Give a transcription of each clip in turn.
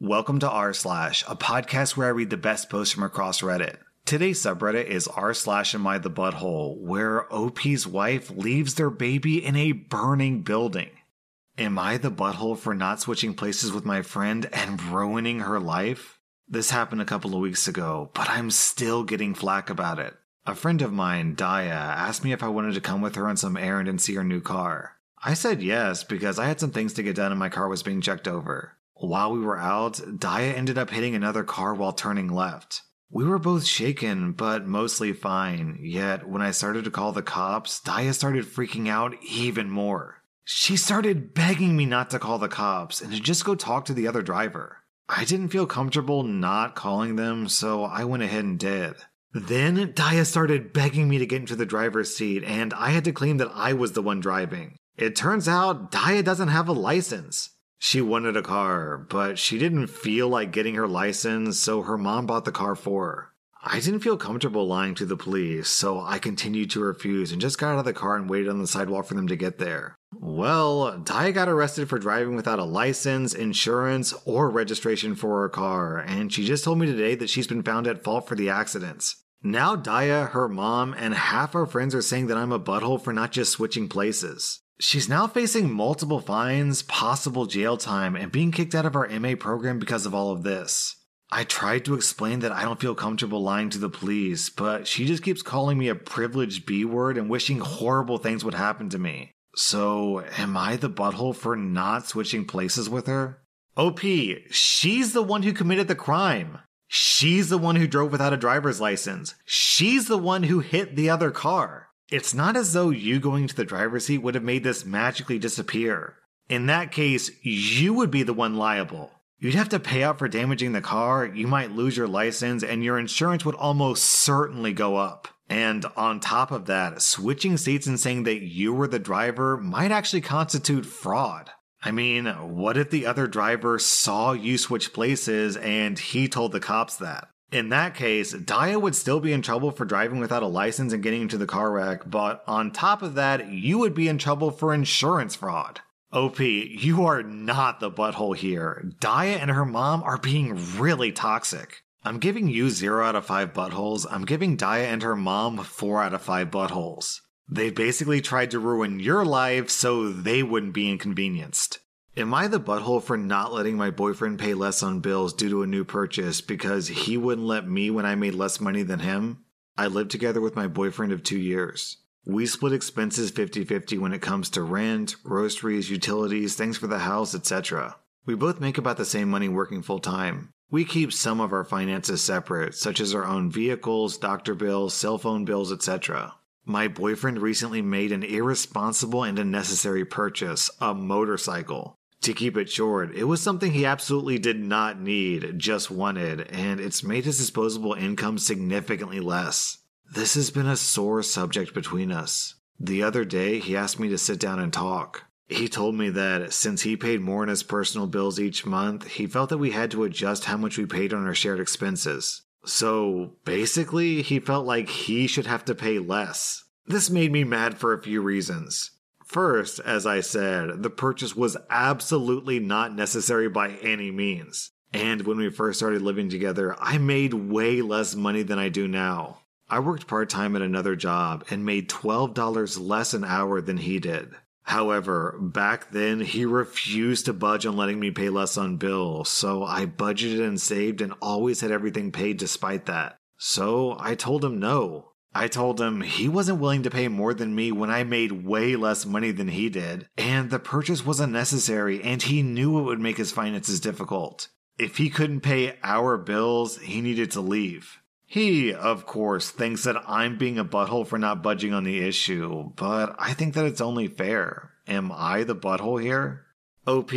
Welcome to r slash, a podcast where I read the best posts from across Reddit. Today's subreddit is r slash am I the butthole, where OP's wife leaves their baby in a burning building. Am I the butthole for not switching places with my friend and ruining her life? This happened a couple of weeks ago, but I'm still getting flack about it. A friend of mine, Daya, asked me if I wanted to come with her on some errand and see her new car. I said yes because I had some things to get done and my car was being checked over. While we were out, Daya ended up hitting another car while turning left. We were both shaken, but mostly fine. Yet, when I started to call the cops, Daya started freaking out even more. She started begging me not to call the cops and to just go talk to the other driver. I didn't feel comfortable not calling them, so I went ahead and did. Then Daya started begging me to get into the driver's seat, and I had to claim that I was the one driving. It turns out Daya doesn't have a license. She wanted a car, but she didn't feel like getting her license, so her mom bought the car for her. I didn't feel comfortable lying to the police, so I continued to refuse and just got out of the car and waited on the sidewalk for them to get there. Well, Daya got arrested for driving without a license, insurance, or registration for her car, and she just told me today that she's been found at fault for the accidents. Now, Daya, her mom, and half our friends are saying that I'm a butthole for not just switching places. She's now facing multiple fines, possible jail time, and being kicked out of our MA program because of all of this. I tried to explain that I don't feel comfortable lying to the police, but she just keeps calling me a privileged B word and wishing horrible things would happen to me. So, am I the butthole for not switching places with her? OP, she's the one who committed the crime. She's the one who drove without a driver's license. She's the one who hit the other car. It's not as though you going to the driver's seat would have made this magically disappear. In that case, you would be the one liable. You'd have to pay out for damaging the car, you might lose your license, and your insurance would almost certainly go up. And on top of that, switching seats and saying that you were the driver might actually constitute fraud. I mean, what if the other driver saw you switch places and he told the cops that? In that case, Daya would still be in trouble for driving without a license and getting into the car wreck, but on top of that, you would be in trouble for insurance fraud. OP, you are not the butthole here. Daya and her mom are being really toxic. I'm giving you 0 out of 5 buttholes. I'm giving Daya and her mom 4 out of 5 buttholes. They basically tried to ruin your life so they wouldn't be inconvenienced. Am I the butthole for not letting my boyfriend pay less on bills due to a new purchase because he wouldn't let me when I made less money than him? I lived together with my boyfriend of two years. We split expenses 50 50 when it comes to rent, groceries, utilities, things for the house, etc. We both make about the same money working full time. We keep some of our finances separate, such as our own vehicles, doctor bills, cell phone bills, etc. My boyfriend recently made an irresponsible and unnecessary purchase a motorcycle. To keep it short, it was something he absolutely did not need, just wanted, and it's made his disposable income significantly less. This has been a sore subject between us. The other day, he asked me to sit down and talk. He told me that since he paid more in his personal bills each month, he felt that we had to adjust how much we paid on our shared expenses. So basically, he felt like he should have to pay less. This made me mad for a few reasons. First, as I said, the purchase was absolutely not necessary by any means. And when we first started living together, I made way less money than I do now. I worked part time at another job and made $12 less an hour than he did. However, back then he refused to budge on letting me pay less on bills, so I budgeted and saved and always had everything paid despite that. So I told him no. I told him he wasn't willing to pay more than me when I made way less money than he did, and the purchase was unnecessary, and he knew it would make his finances difficult. If he couldn't pay our bills, he needed to leave. He, of course, thinks that I'm being a butthole for not budging on the issue, but I think that it's only fair. Am I the butthole here? OP,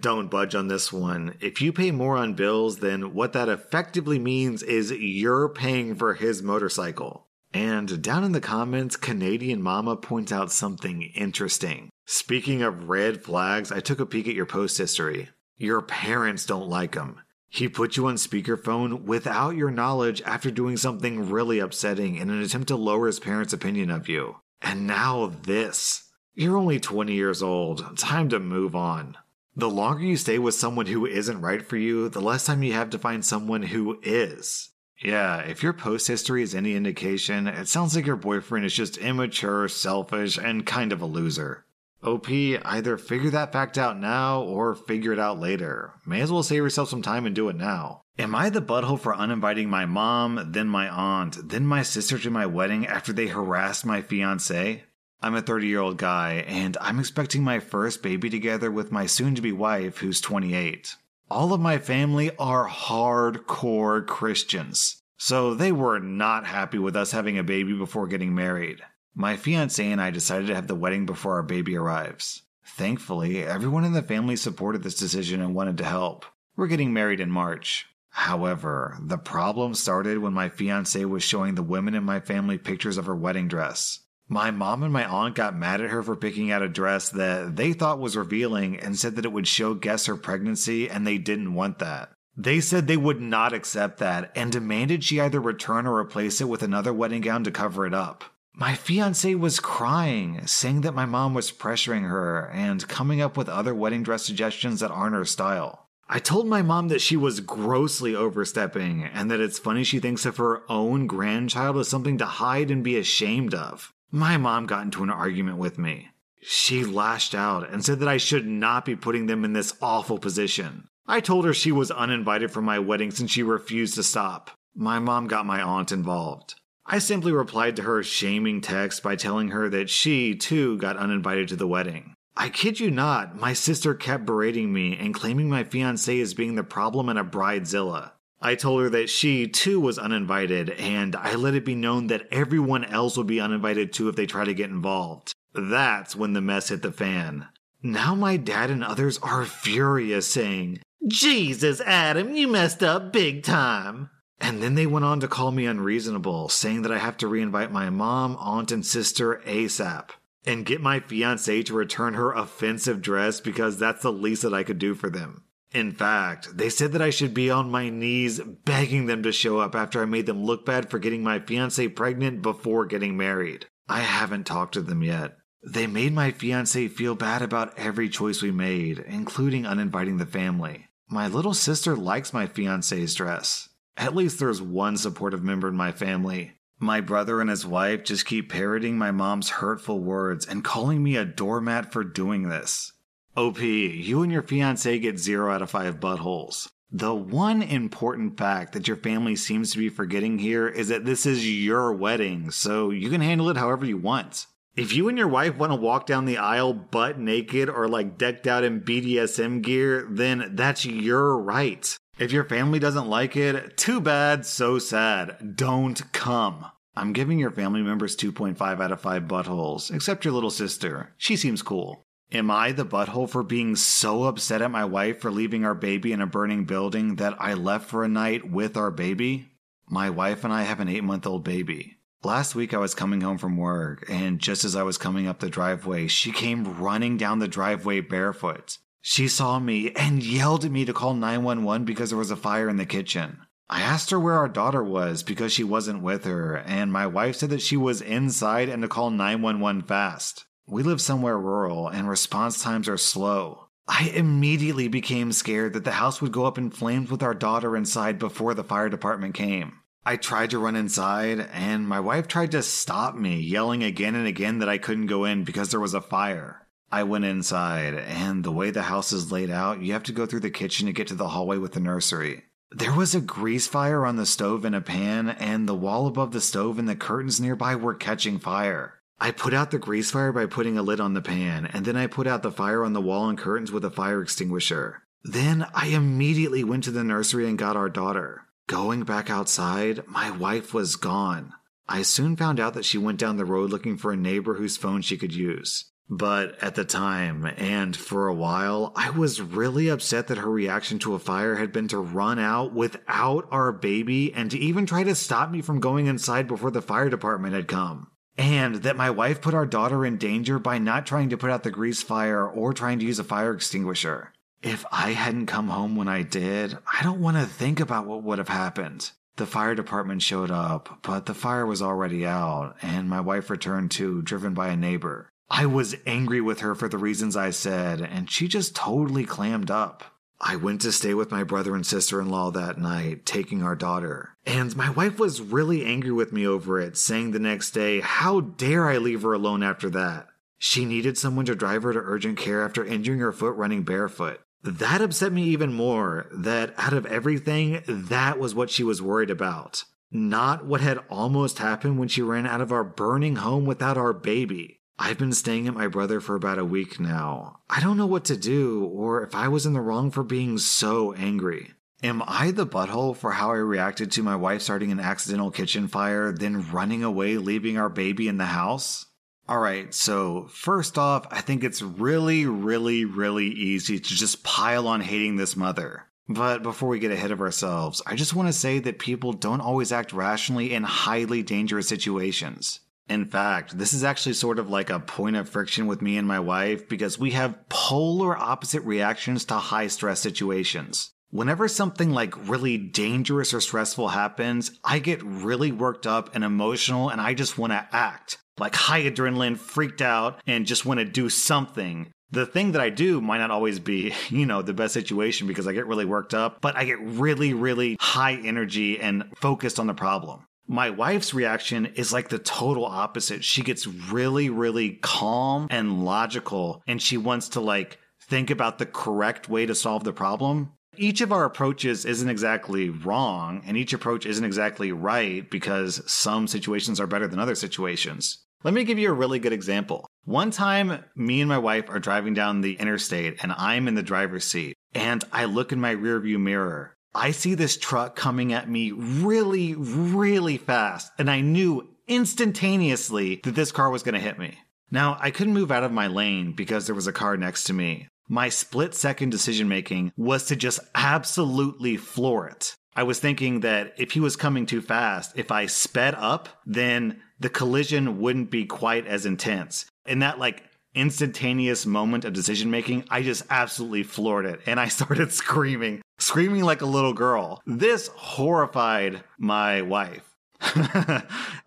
don't budge on this one. If you pay more on bills, then what that effectively means is you're paying for his motorcycle. And down in the comments, Canadian Mama points out something interesting. Speaking of red flags, I took a peek at your post history. Your parents don't like him. He put you on speakerphone without your knowledge after doing something really upsetting in an attempt to lower his parents' opinion of you. And now this. You're only 20 years old. Time to move on. The longer you stay with someone who isn't right for you, the less time you have to find someone who is. Yeah, if your post history is any indication, it sounds like your boyfriend is just immature, selfish, and kind of a loser. OP, either figure that fact out now or figure it out later. May as well save yourself some time and do it now. Am I the butthole for uninviting my mom, then my aunt, then my sister to my wedding after they harassed my fiance? I'm a 30 year old guy, and I'm expecting my first baby together with my soon to be wife, who's 28. All of my family are hardcore Christians, so they were not happy with us having a baby before getting married. My fiance and I decided to have the wedding before our baby arrives. Thankfully, everyone in the family supported this decision and wanted to help. We're getting married in March. However, the problem started when my fiance was showing the women in my family pictures of her wedding dress. My mom and my aunt got mad at her for picking out a dress that they thought was revealing and said that it would show guests her pregnancy, and they didn't want that. They said they would not accept that and demanded she either return or replace it with another wedding gown to cover it up. My fiance was crying, saying that my mom was pressuring her and coming up with other wedding dress suggestions that aren't her style. I told my mom that she was grossly overstepping and that it's funny she thinks of her own grandchild as something to hide and be ashamed of. My mom got into an argument with me. She lashed out and said that I should not be putting them in this awful position. I told her she was uninvited for my wedding since she refused to stop. My mom got my aunt involved. I simply replied to her shaming text by telling her that she, too, got uninvited to the wedding. I kid you not, my sister kept berating me and claiming my fiance as being the problem and a bridezilla. I told her that she, too, was uninvited, and I let it be known that everyone else would be uninvited too if they try to get involved. That's when the mess hit the fan. Now my dad and others are furious, saying, Jesus, Adam, you messed up big time. And then they went on to call me unreasonable, saying that I have to reinvite my mom, aunt, and sister ASAP and get my fiance to return her offensive dress because that's the least that I could do for them. In fact, they said that I should be on my knees begging them to show up after I made them look bad for getting my fiance pregnant before getting married. I haven't talked to them yet. They made my fiance feel bad about every choice we made, including uninviting the family. My little sister likes my fiance's dress. At least there's one supportive member in my family. My brother and his wife just keep parroting my mom's hurtful words and calling me a doormat for doing this. OP, you and your fiance get 0 out of 5 buttholes. The one important fact that your family seems to be forgetting here is that this is your wedding, so you can handle it however you want. If you and your wife want to walk down the aisle butt naked or like decked out in BDSM gear, then that's your right. If your family doesn't like it, too bad, so sad. Don't come. I'm giving your family members 2.5 out of 5 buttholes, except your little sister. She seems cool. Am I the butthole for being so upset at my wife for leaving our baby in a burning building that I left for a night with our baby? My wife and I have an eight month old baby. Last week I was coming home from work, and just as I was coming up the driveway, she came running down the driveway barefoot. She saw me and yelled at me to call 911 because there was a fire in the kitchen. I asked her where our daughter was because she wasn't with her, and my wife said that she was inside and to call 911 fast. We live somewhere rural and response times are slow. I immediately became scared that the house would go up in flames with our daughter inside before the fire department came. I tried to run inside, and my wife tried to stop me, yelling again and again that I couldn't go in because there was a fire. I went inside, and the way the house is laid out, you have to go through the kitchen to get to the hallway with the nursery. There was a grease fire on the stove in a pan, and the wall above the stove and the curtains nearby were catching fire. I put out the grease fire by putting a lid on the pan, and then I put out the fire on the wall and curtains with a fire extinguisher. Then I immediately went to the nursery and got our daughter. Going back outside, my wife was gone. I soon found out that she went down the road looking for a neighbor whose phone she could use. But at the time, and for a while, I was really upset that her reaction to a fire had been to run out without our baby and to even try to stop me from going inside before the fire department had come. And that my wife put our daughter in danger by not trying to put out the grease fire or trying to use a fire extinguisher. If I hadn't come home when I did, I don't want to think about what would have happened. The fire department showed up, but the fire was already out, and my wife returned too, driven by a neighbor. I was angry with her for the reasons I said, and she just totally clammed up. I went to stay with my brother and sister in law that night, taking our daughter. And my wife was really angry with me over it, saying the next day, How dare I leave her alone after that? She needed someone to drive her to urgent care after injuring her foot running barefoot. That upset me even more that out of everything, that was what she was worried about. Not what had almost happened when she ran out of our burning home without our baby. I've been staying at my brother for about a week now. I don't know what to do or if I was in the wrong for being so angry. Am I the butthole for how I reacted to my wife starting an accidental kitchen fire, then running away, leaving our baby in the house? Alright, so first off, I think it's really, really, really easy to just pile on hating this mother. But before we get ahead of ourselves, I just want to say that people don't always act rationally in highly dangerous situations. In fact, this is actually sort of like a point of friction with me and my wife because we have polar opposite reactions to high stress situations. Whenever something like really dangerous or stressful happens, I get really worked up and emotional and I just want to act. Like high adrenaline, freaked out, and just want to do something. The thing that I do might not always be, you know, the best situation because I get really worked up, but I get really, really high energy and focused on the problem. My wife's reaction is like the total opposite. She gets really, really calm and logical, and she wants to like think about the correct way to solve the problem. Each of our approaches isn't exactly wrong, and each approach isn't exactly right because some situations are better than other situations. Let me give you a really good example. One time, me and my wife are driving down the interstate, and I'm in the driver's seat, and I look in my rearview mirror I see this truck coming at me really, really fast, and I knew instantaneously that this car was going to hit me. Now, I couldn't move out of my lane because there was a car next to me. My split second decision making was to just absolutely floor it. I was thinking that if he was coming too fast, if I sped up, then the collision wouldn't be quite as intense. And that like instantaneous moment of decision making, I just absolutely floored it and I started screaming, screaming like a little girl. This horrified my wife.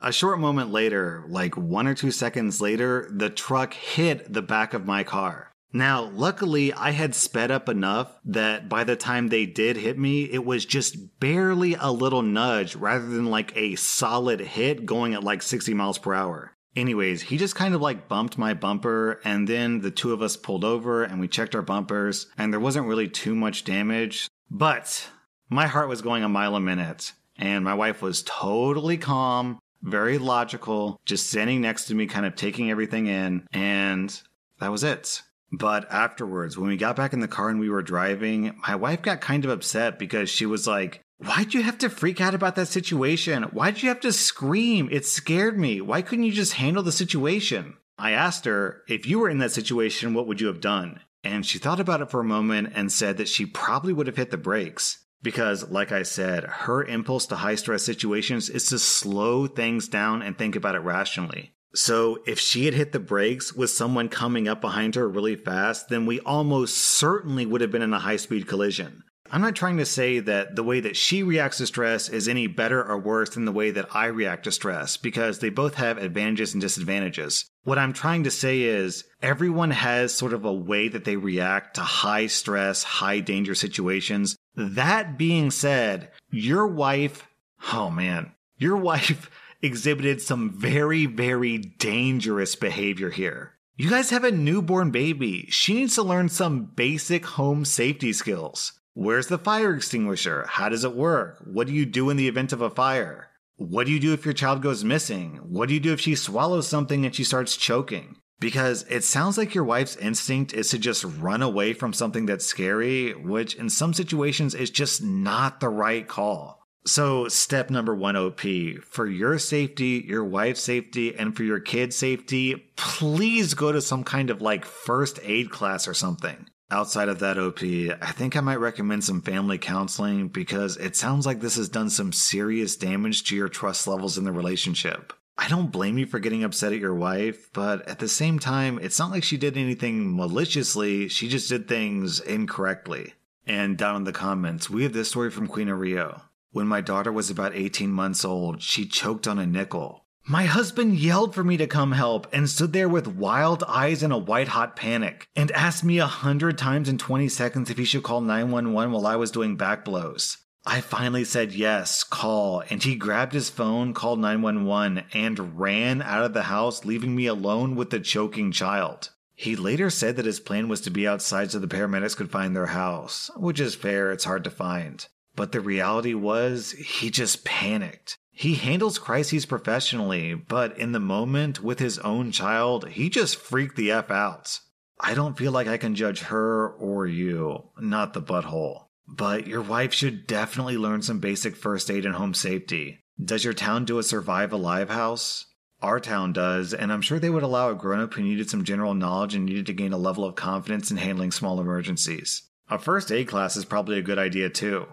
a short moment later, like one or two seconds later, the truck hit the back of my car. Now, luckily, I had sped up enough that by the time they did hit me, it was just barely a little nudge rather than like a solid hit going at like 60 miles per hour. Anyways, he just kind of like bumped my bumper, and then the two of us pulled over and we checked our bumpers, and there wasn't really too much damage. But my heart was going a mile a minute, and my wife was totally calm, very logical, just standing next to me, kind of taking everything in, and that was it. But afterwards, when we got back in the car and we were driving, my wife got kind of upset because she was like, Why'd you have to freak out about that situation? Why'd you have to scream? It scared me. Why couldn't you just handle the situation? I asked her, if you were in that situation, what would you have done? And she thought about it for a moment and said that she probably would have hit the brakes. Because, like I said, her impulse to high stress situations is to slow things down and think about it rationally. So, if she had hit the brakes with someone coming up behind her really fast, then we almost certainly would have been in a high speed collision. I'm not trying to say that the way that she reacts to stress is any better or worse than the way that I react to stress, because they both have advantages and disadvantages. What I'm trying to say is everyone has sort of a way that they react to high stress, high danger situations. That being said, your wife, oh man, your wife exhibited some very, very dangerous behavior here. You guys have a newborn baby. She needs to learn some basic home safety skills. Where's the fire extinguisher? How does it work? What do you do in the event of a fire? What do you do if your child goes missing? What do you do if she swallows something and she starts choking? Because it sounds like your wife's instinct is to just run away from something that's scary, which in some situations is just not the right call. So, step number one, OP, for your safety, your wife's safety, and for your kid's safety, please go to some kind of like first aid class or something. Outside of that OP, I think I might recommend some family counseling because it sounds like this has done some serious damage to your trust levels in the relationship. I don't blame you for getting upset at your wife, but at the same time, it's not like she did anything maliciously, she just did things incorrectly. And down in the comments, we have this story from Queen of Rio. When my daughter was about 18 months old, she choked on a nickel. My husband yelled for me to come help and stood there with wild eyes and a white hot panic and asked me a hundred times in 20 seconds if he should call 911 while I was doing back blows. I finally said yes, call, and he grabbed his phone, called 911, and ran out of the house, leaving me alone with the choking child. He later said that his plan was to be outside so the paramedics could find their house, which is fair, it's hard to find. But the reality was, he just panicked. He handles crises professionally, but in the moment with his own child, he just freaked the F out. I don't feel like I can judge her or you, not the butthole. But your wife should definitely learn some basic first aid and home safety. Does your town do a survive alive house? Our town does, and I'm sure they would allow a grown up who needed some general knowledge and needed to gain a level of confidence in handling small emergencies. A first aid class is probably a good idea too.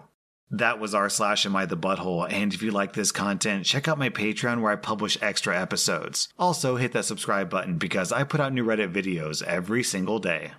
That was r slash am I the butthole. And if you like this content, check out my Patreon where I publish extra episodes. Also, hit that subscribe button because I put out new Reddit videos every single day.